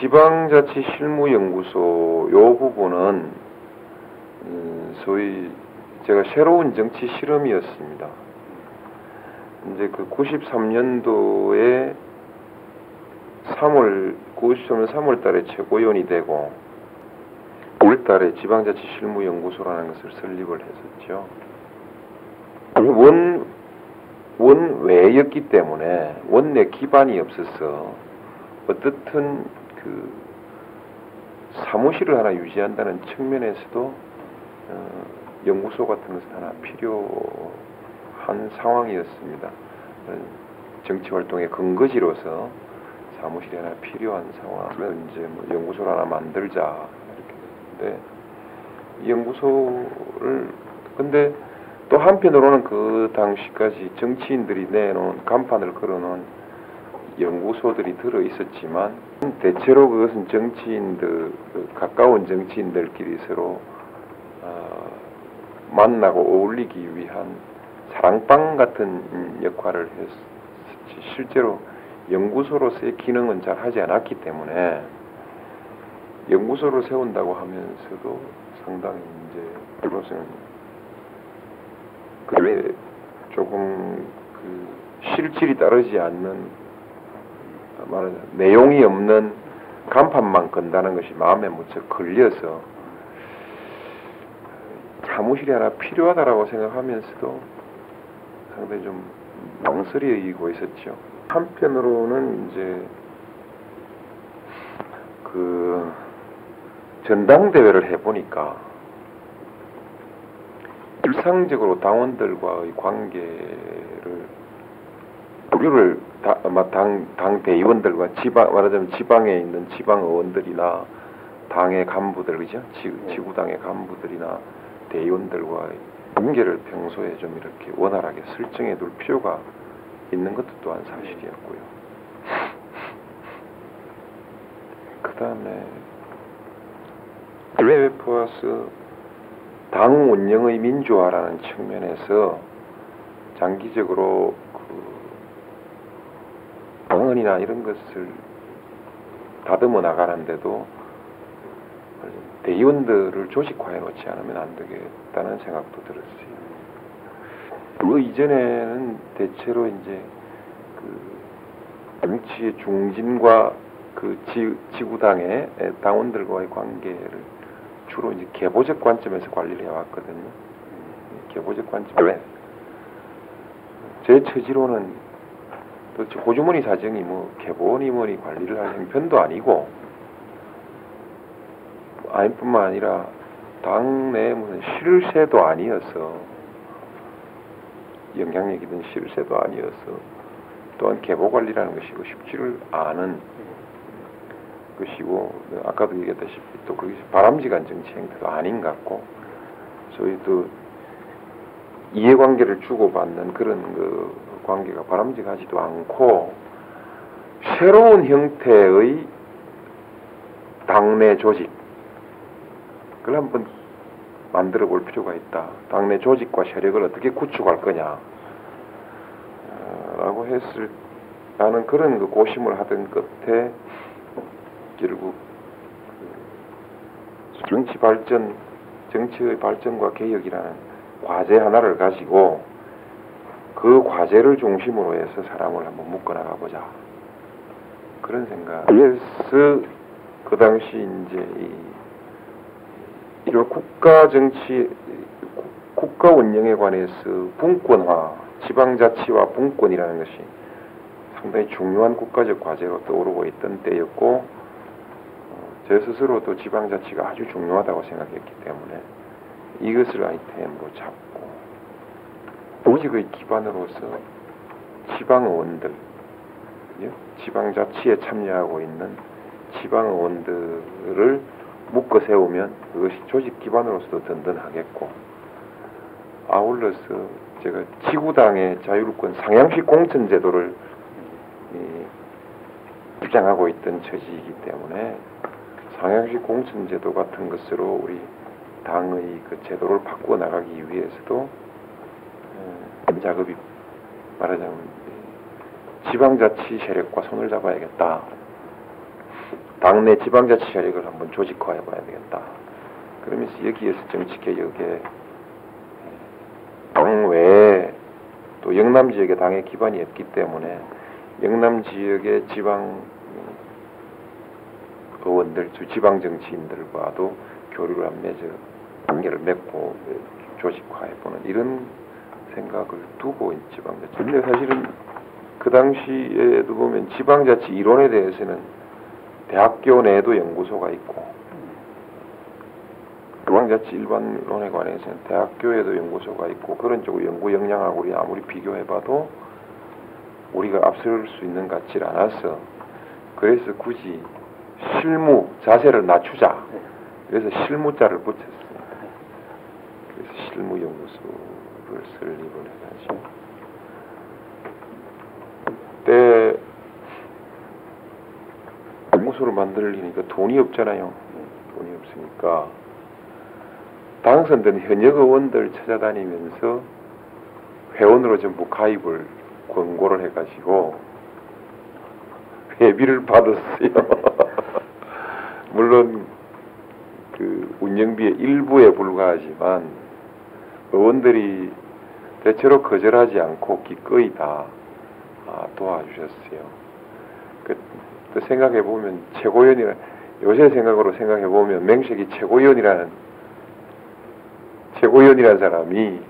지방자치 실무연구소 요 부분은 음, 소위 제가 새로운 정치 실험이었습니다. 이제 그 93년도에 3월 93년 3월 달에 최고위원이 되고 5월 달에 지방자치 실무연구소라는 것을 설립을 했었죠. 원 원외였기 때문에 원내 기반이 없어서 어떻든 그 사무실을 하나 유지한다는 측면에서도 어, 연구소 같은 것은 하나 필요한 상황이었습니다. 어, 정치 활동의 근거지로서 사무실이 하나 필요한 상황을 이제 뭐 연구소를 하나 만들자 이렇게 했는데 이 연구소를 근데 또 한편으로는 그 당시까지 정치인들이 내놓은 간판을 걸어놓은 연구소들이 들어 있었지만 대체로 그것은 정치인들 그 가까운 정치인들끼리 서로 어, 만나고 어울리기 위한 사랑방 같은 역할을 했지. 실제로 연구소로서의 기능은 잘 하지 않았기 때문에 연구소를 세운다고 하면서도 상당히 이제 그것은 그게 조금 그 실질이 따르지 않는 말하자 내용이 없는 간판만 건다는 것이 마음에 무척 걸려서 사무실이 하나 필요하다라고 생각하면서도 상당히 좀 망설이고 있었죠. 한편으로는 이제 그 전당대회를 해보니까 일상적으로 당원들과의 관계를 우리를 당, 당 대의원들과 지방 말하자면 지방에 있는 지방 의원들이나 당의 간부들 그죠 지, 네. 지구당의 간부들이나 대의원들과의 관계를 평소에 좀 이렇게 원활하게 설정해 둘 필요가 있는 것도 또한 사실이었고요. 그 다음에 레베프와스 당 운영의 민주화라는 측면에서 장기적으로 방언이나 이런 것을 다듬어 나가는데도 대의원들을 조직화해 놓지 않으면 안 되겠다는 생각도 들었어요. 그 이전에는 대체로 이제 그 정치의 중진과 그 지, 지구당의 당원들과의 관계를 주로 이제 개보적 관점에서 관리를 해왔거든요. 개보적 관점에 제 처지로는 도대체 호주머니 사정이 뭐 개보니 뭐니 관리를 할 형편도 아니고 아니뿐만 아니라 당내 무슨 실세도 아니어서 영향력이든 실세도 아니어서 또한 개보 관리라는 것이 쉽지를 않은 것이고 아까도 얘기했다시피 또 그것이 바람직한 정치 행태도 아닌 것 같고 또 이해관계를 주고받는 그런 그 관계가 바람직하지도 않고 새로운 형태의 당내 조직 그걸 한번 만들어 볼 필요가 있다. 당내 조직과 세력을 어떻게 구축할 거냐 라고 했을 나는 그런 그 고심을 하던 끝에 결국 그 정치 발전 정치의 발전과 개혁이라는 과제 하나를 가지고 그 과제를 중심으로 해서 사람을 한번 묶어나가 보자. 그런 생각. 그래서 그 당시 이제 이, 이런 국가 정치, 국가 운영에 관해서 분권화, 지방자치와 분권이라는 것이 상당히 중요한 국가적 과제로 떠오르고 있던 때였고, 어, 제 스스로도 지방자치가 아주 중요하다고 생각했기 때문에 이것을 아이템으로 잡고 조직의 기반으로서 지방의원들, 지방자치에 참여하고 있는 지방의원들을 묶어 세우면 그것이 조직 기반으로서도 든든하겠고 아울러서 제가 지구당의 자율권 상향식 공천 제도를 주장하고 있던 처지이기 때문에 상향식 공천 제도 같은 것으로 우리 당의 그 제도를 바꾸어 나가기 위해서도 작업이 말하자면 지방자치 세력과 손을 잡아야겠다. 당내 지방자치 세력을 한번 조직화해 봐야 되겠다. 그러면서 여기에서 정치 개혁에 당 외에 또 영남 지역에 당의 기반이 없기 때문에 영남 지역의 지방 의원들, 주 지방 정치인들과도 교류를 한 맺어 관계를 맺고 조직화해보는 이런 생각을 두고 지방자치. 근데 사실은 그 당시에도 보면 지방자치 이론에 대해서는 대학교 내에도 연구소가 있고 지방자치 일반론에 관해서는 대학교에도 연구소가 있고 그런 쪽으로 연구 역량하고 우리 아무리 비교해봐도 우리가 앞설 수 있는 것 같지 않아서 그래서 굳이 실무 자세를 낮추자 그래서 실무자를 붙였습니다. 그래서 실무 연구소 를 설립을 해가지고 그때 연구소를 만들리니까 돈이 없잖아요. 돈이 없으니까 당선된 현역 의원들 찾아다니면서 회원으로 전부 가입을 권고를 해가지고 회비를 받았어요. 물론 그 운영비의 일부에 불과하지만 의원들이 대체로 거절하지 않고 기꺼이 다 아, 도와주셨어요. 그, 또 생각해 보면 최고위원이라 요새 생각으로 생각해 보면 맹식이 최고위원이라는 최고위원이라는 사람이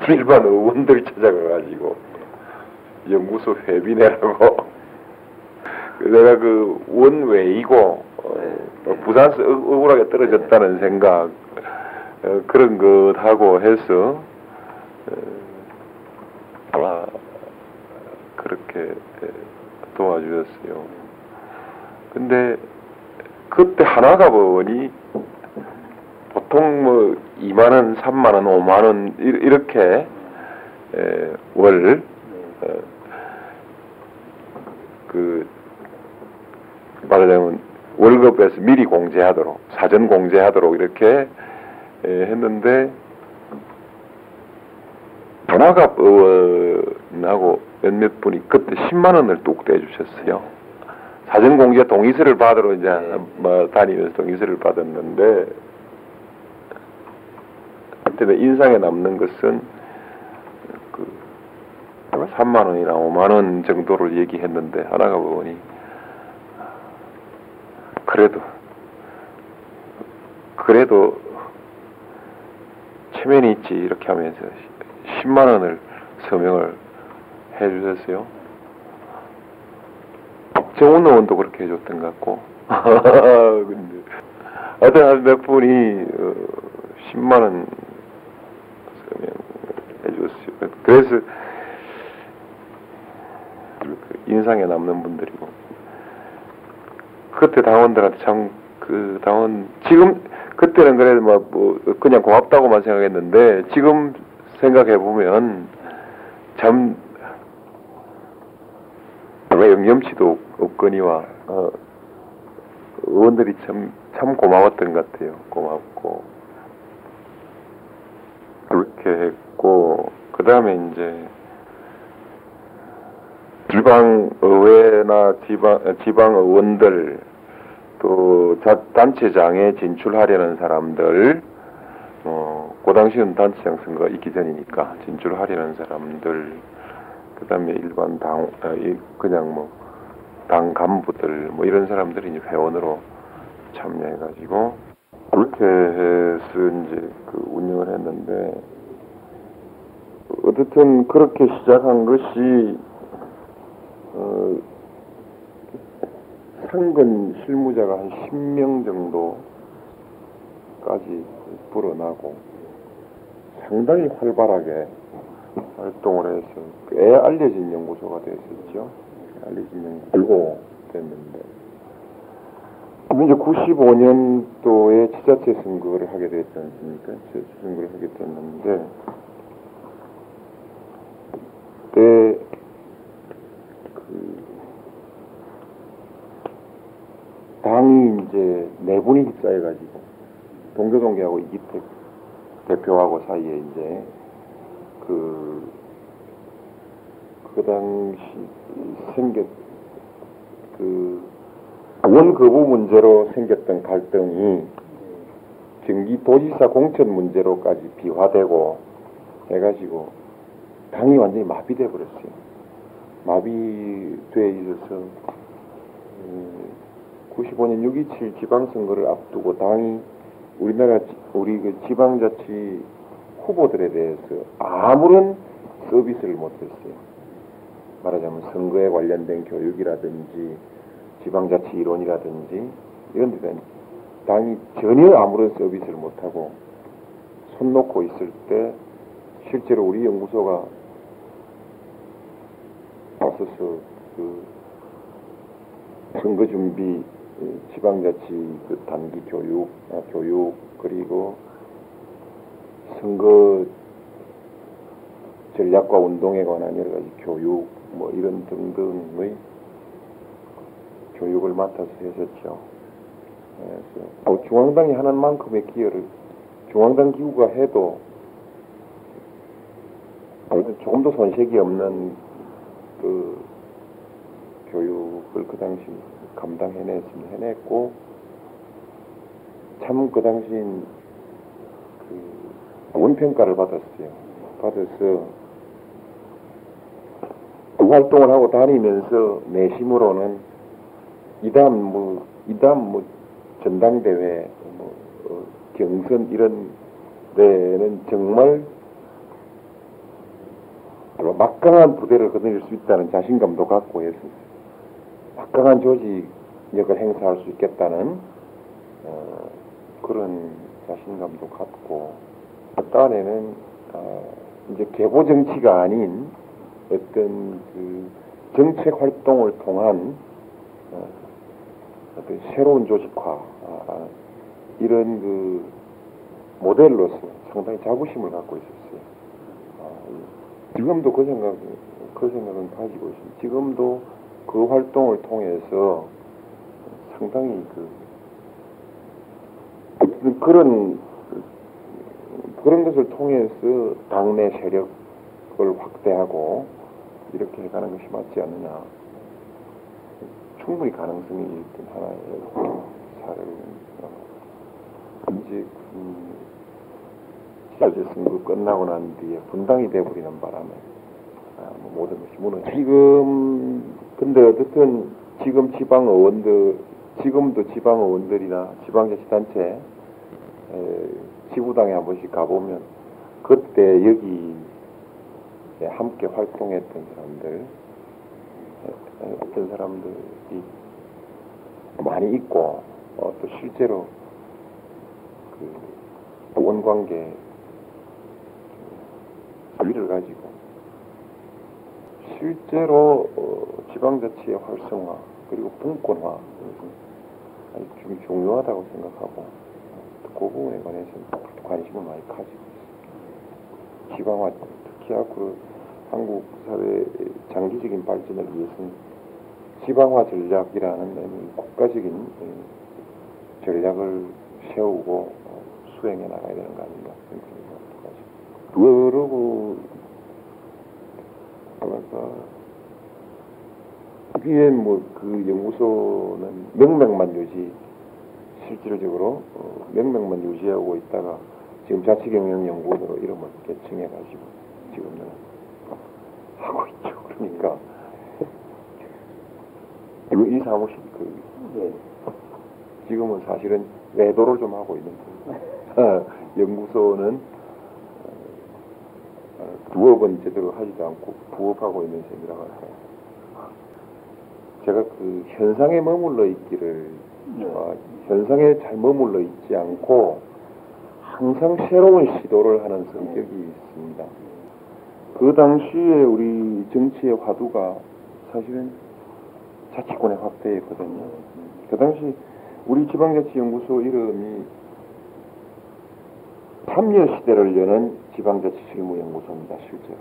일반 의원들 찾아가가지고 연구소 회비 내라고. 내가 그 원외이고 어, 부산서 억울하게 떨어졌다는 생각 어, 그런 것하고 해서 어, 그렇게 도와주셨어요. 근데 그때 하나가 보니 보통 뭐 2만 원, 3만 원, 5만 원 이렇게 월그 말하자면 월급에서 미리 공제하도록 사전 공제하도록 이렇게 했는데 전화갑 의원하고 몇몇 분이 그때 10만 원을 뚝 떼주셨어요. 사전 공제 동의서를 받으러 이제 뭐 다니면서 동의서를 받았는데 그때 인상에 남는 것은 그 3만 원이나 5만 원 정도를 얘기했는데 하나가 보니 그래도 그래도 체면이 있지 이렇게 하면서 10만 원을 서명을 해주셨어요. 박정훈 의원도 그렇게 해줬던 것 같고 근데 어떤 몇 분이 어, 10만 원 해줬어요. 그래서 인상에 남는 분들이고 그때 당원들한테 참 그 당원 지금 그때는 그래도 뭐, 뭐 그냥 고맙다고만 생각했는데 지금 생각해 보면 참 영념치도 없거니와 어, 의원들이 참 참 고마웠던 것 같아요. 고맙고 그렇게 했고 그 다음에 이제 지방 의회나 지방 지방 의원들 또 단체장에 진출하려는 사람들 어, 그 당시는 단체장 선거가 있기 전이니까 진출하려는 사람들 그 다음에 일반 당 아, 그냥 뭐 당 간부들 뭐 이런 사람들이 이제 회원으로 참여해가지고 그렇게 해서 이제 그 운영을 했는데 어쨌든 그렇게 시작한 것이 어, 상근 실무자가 한 10명 정도까지 불어나고 상당히 활발하게 활동을 해서 꽤 알려진 연구소가 됐었죠. 알려진 연구소 됐는데 이제 95년도에 지자체 선거를 하게 됐지 않습니까? 지자체 선거를 하게 됐는데 그때 그 당이 분이 휩싸여가지고 동교동계하고 이기택 대표하고 사이에 이제 그, 그 당시 생겼, 그 원 거부 문제로 생겼던 갈등이 경기도지사 공천 문제로까지 비화되고 해가지고 당이 완전히 마비돼 버렸어요. 마비돼 있어서 음, 95년 6.27 지방선거를 앞두고 당이 우리나라 지- 우리 그 지방자치 후보들에 대해서 아무런 서비스를 못했어요. 말하자면 선거에 관련된 교육이라든지 지방자치 이론이라든지 이런 데는 당이 전혀 아무런 서비스를 못하고 손 놓고 있을 때 실제로 우리 연구소가 나서서 그 선거 준비, 어, 지방자치 그 단기 교육, 아, 교육 그리고 선거 전략과 운동에 관한 여러 가지 교육 뭐 이런 등등의 교육을 맡아서 했었죠. 그래서 어, 중앙당이 하는 만큼의 기여를 중앙당 기구가 해도 어, 조금도 손색이 없는 그 교육을 그 당시 감당해냈으면 해냈고 참 그 당시인 그 원평가를 받았어요. 받아서 그 활동을 하고 다니면서 내심으로는 이담 뭐 이담 뭐 전당대회 뭐 어, 경선 이런 데는 정말 막강한 부대를 거느릴 수 있다는 자신감도 갖고 해서 막강한 조직력을 행사할 수 있겠다는 어, 그런 자신감도 갖고 그 딴에는 어, 이제 계보 정치가 아닌 어떤 그 정책 활동을 통한 어, 어떤 새로운 조직화 아, 이런 그 모델로서 상당히 자부심을 갖고 있었어요. 아, 지금도 그 생각 그 생각은 가지고 있습니다. 지금도 그 활동을 통해서 상당히 그 그런 그런 것을 통해서 당내 세력을 확대하고 이렇게 해가는 것이 맞지 않느냐. 충분히 가능성이 있던 하나의 어, 이제 음, 시제 선거 끝나고 난 뒤에 분당이 돼버리는 바람에 아, 뭐 모든 것이 무너. 지금 근데 어쨌든 지금 지방 의원들 지금도 지방 의원들이나 지방자치단체 에, 지구당에 한 번씩 가보면 그때 여기 에 함께 활동했던 사람들 어떤 사람들이 많이 있고 어, 또 실제로 그 원관계 사위를 가지고 실제로 어, 지방자치의 활성화 그리고 분권화 아주 좀 중요하다고 생각하고 그 부분에 관해서는 관심을 많이 가지고 있습니다. 지방화 특히 앞으로 한국 사회의 장기적인 발전을 위해서는 지방화 전략이라는 국가적인 어, 전략을 세우고 어, 수행해 나가야 되는 거 아닌가 가지고 그러고 뭐랄까 여기에 뭐 그 연구소는 명맥만 유지 실질적으로 어, 명맥만 유지하고 있다가 지금 자치경영연구원으로 이름을 개칭해가지고 지금은 하고 있죠. 그러니까 이거 이 사무실 그 예. 지금은 사실은 외도를 좀 하고 있는. 어, 연구소는 어, 어, 부업은 제대로 하지도 않고 부업하고 있는 셈이라고 할까요. 제가 그 현상에 머물러 있기를 네. 어, 현상에 잘 머물러 있지 않고 항상 새로운 시도를 하는 성격이 있습니다. 그 당시에 우리 정치의 화두가 사실은 자치권의 확대였거든요. 그 당시 우리 지방자치연구소 이름이 참여 시대를 여는 지방자치 실무연구소입니다. 실제로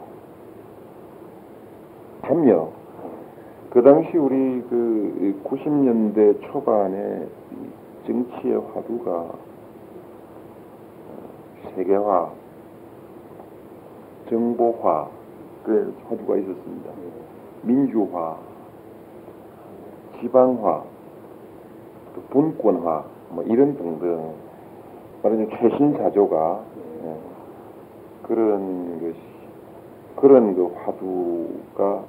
참여. 그 당시 우리 그 90년대 초반에 이 정치의 화두가 어, 세계화, 정보화 그 화두가 있었습니다. 민주화, 지방화, 또 분권화, 뭐 이런 등등 말하자면 최신 자조가 예, 그런 것이 그런 그 화두가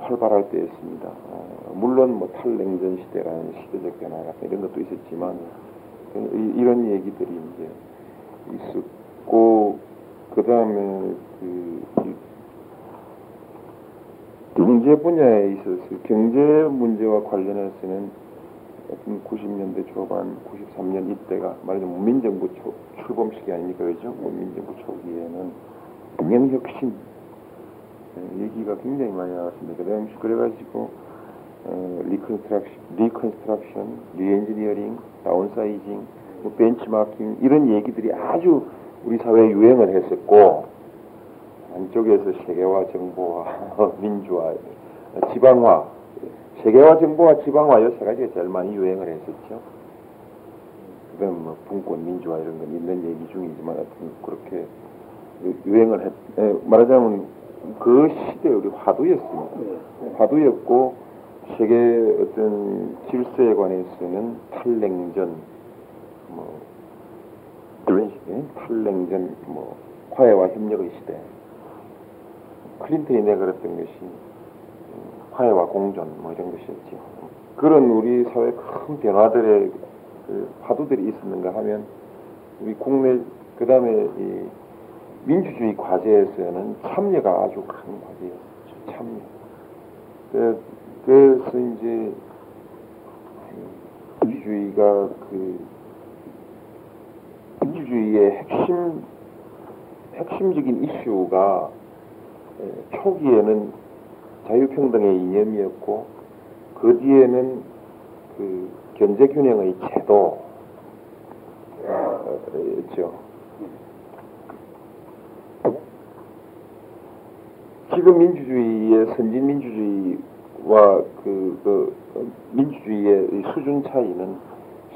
활발할 때였습니다. 어, 물론 뭐 탈냉전 시대라는 시대적 변화 같은 이런 것도 있었지만 이, 이런 얘기들이 이제 있었고 그 다음에 그 이- 경제 분야에 있어서 경제 문제와 관련해서는 어떤 90년대 초반, 93년 이때가 말하자면 문민정부 초, 출범 시기 아닙니까, 그죠? 문민정부 초기에는 경영혁신 예, 얘기가 굉장히 많이 나왔습니다. 그다음 그래가지고 어, reconstruction, reconstruction, reengineering, 다운사이징, 뭐 벤치마킹 이런 얘기들이 아주 우리 사회에 유행을 했었고 안쪽에서 세계화 정보화, 민주화, 지방화, 세계화 정보화, 지방화 이세 가지가 제일 많이 유행을 했었죠. 그다음 뭐 분권, 민주화 이런 건 있는 얘기 중이지만 그렇게 유- 유행을 했. 에, 말하자면 그 시대 우리 화두였습니다. 화두였고 세계 어떤 질서에 관해서는 탈냉전, 뭐 그런 식의 탈냉전, 뭐 화해와 협력의 시대. 클린턴이 내걸었던 것이 음, 화해와 공존 뭐 이런 것이었죠. 그런 우리 사회 큰 변화들의 그 화두들이 있었는가 하면 우리 국내 그 다음에 이 민주주의 과제에서는 참여가 아주 큰 과제였죠. 참여. 그, 그래서 이제 민주주의가 그 민주주의의 핵심 핵심적인 이슈가 에, 초기에는 자유평등의 이념이었고 그 뒤에는 그 견제균형의 제도였죠. 지금 민주주의의 선진 민주주의와 그, 그 어, 민주주의의 이 수준 차이는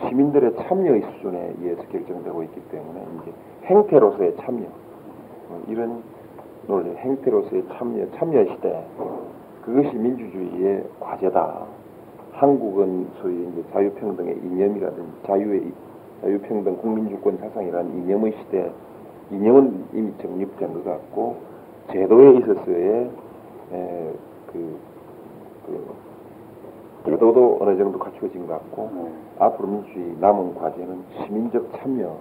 시민들의 참여의 수준에 의해서 결정되고 있기 때문에 이제 행태로서의 참여 어, 이런 논리 행태로서의 참여 참여 시대 그것이 민주주의의 과제다. 한국은 소위 이제 자유평등의 이념이라든지 자유의 이- 자유평등 국민주권 사상이라는 이념의 시대 이념은 이미 정립된 것 같고 제도에 있어서의 에, 그, 그 제도도 어느 정도 갖춰진 것 같고 앞으로 민주주의 남은 과제는 시민적 참여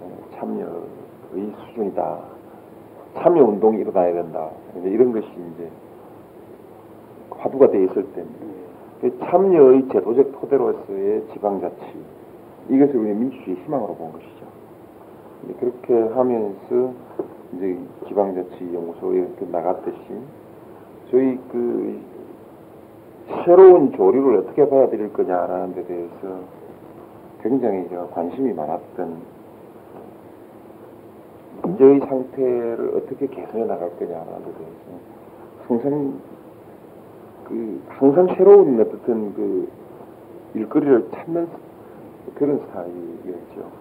어, 참여의 수준이다. 참여 운동이 일어나야 된다. 이런 것이 이제 화두가 돼 있을 때입니다. 그 참여의 제도적 토대로서의 지방자치 이것을 우리 민주주의 희망으로 본 것이죠. 그렇게 하면서 이제 지방자치 연구소에 이렇게 나갔듯이 저희 그 새로운 조류를 어떻게 받아들일 거냐라는 데 대해서 굉장히 제가 관심이 많았던 문제의 상태를 어떻게 개선해 나갈 거냐라는 데 대해서 항상 그 항상 새로운 어떤 그 일거리를 찾는 그런 스타일이었죠.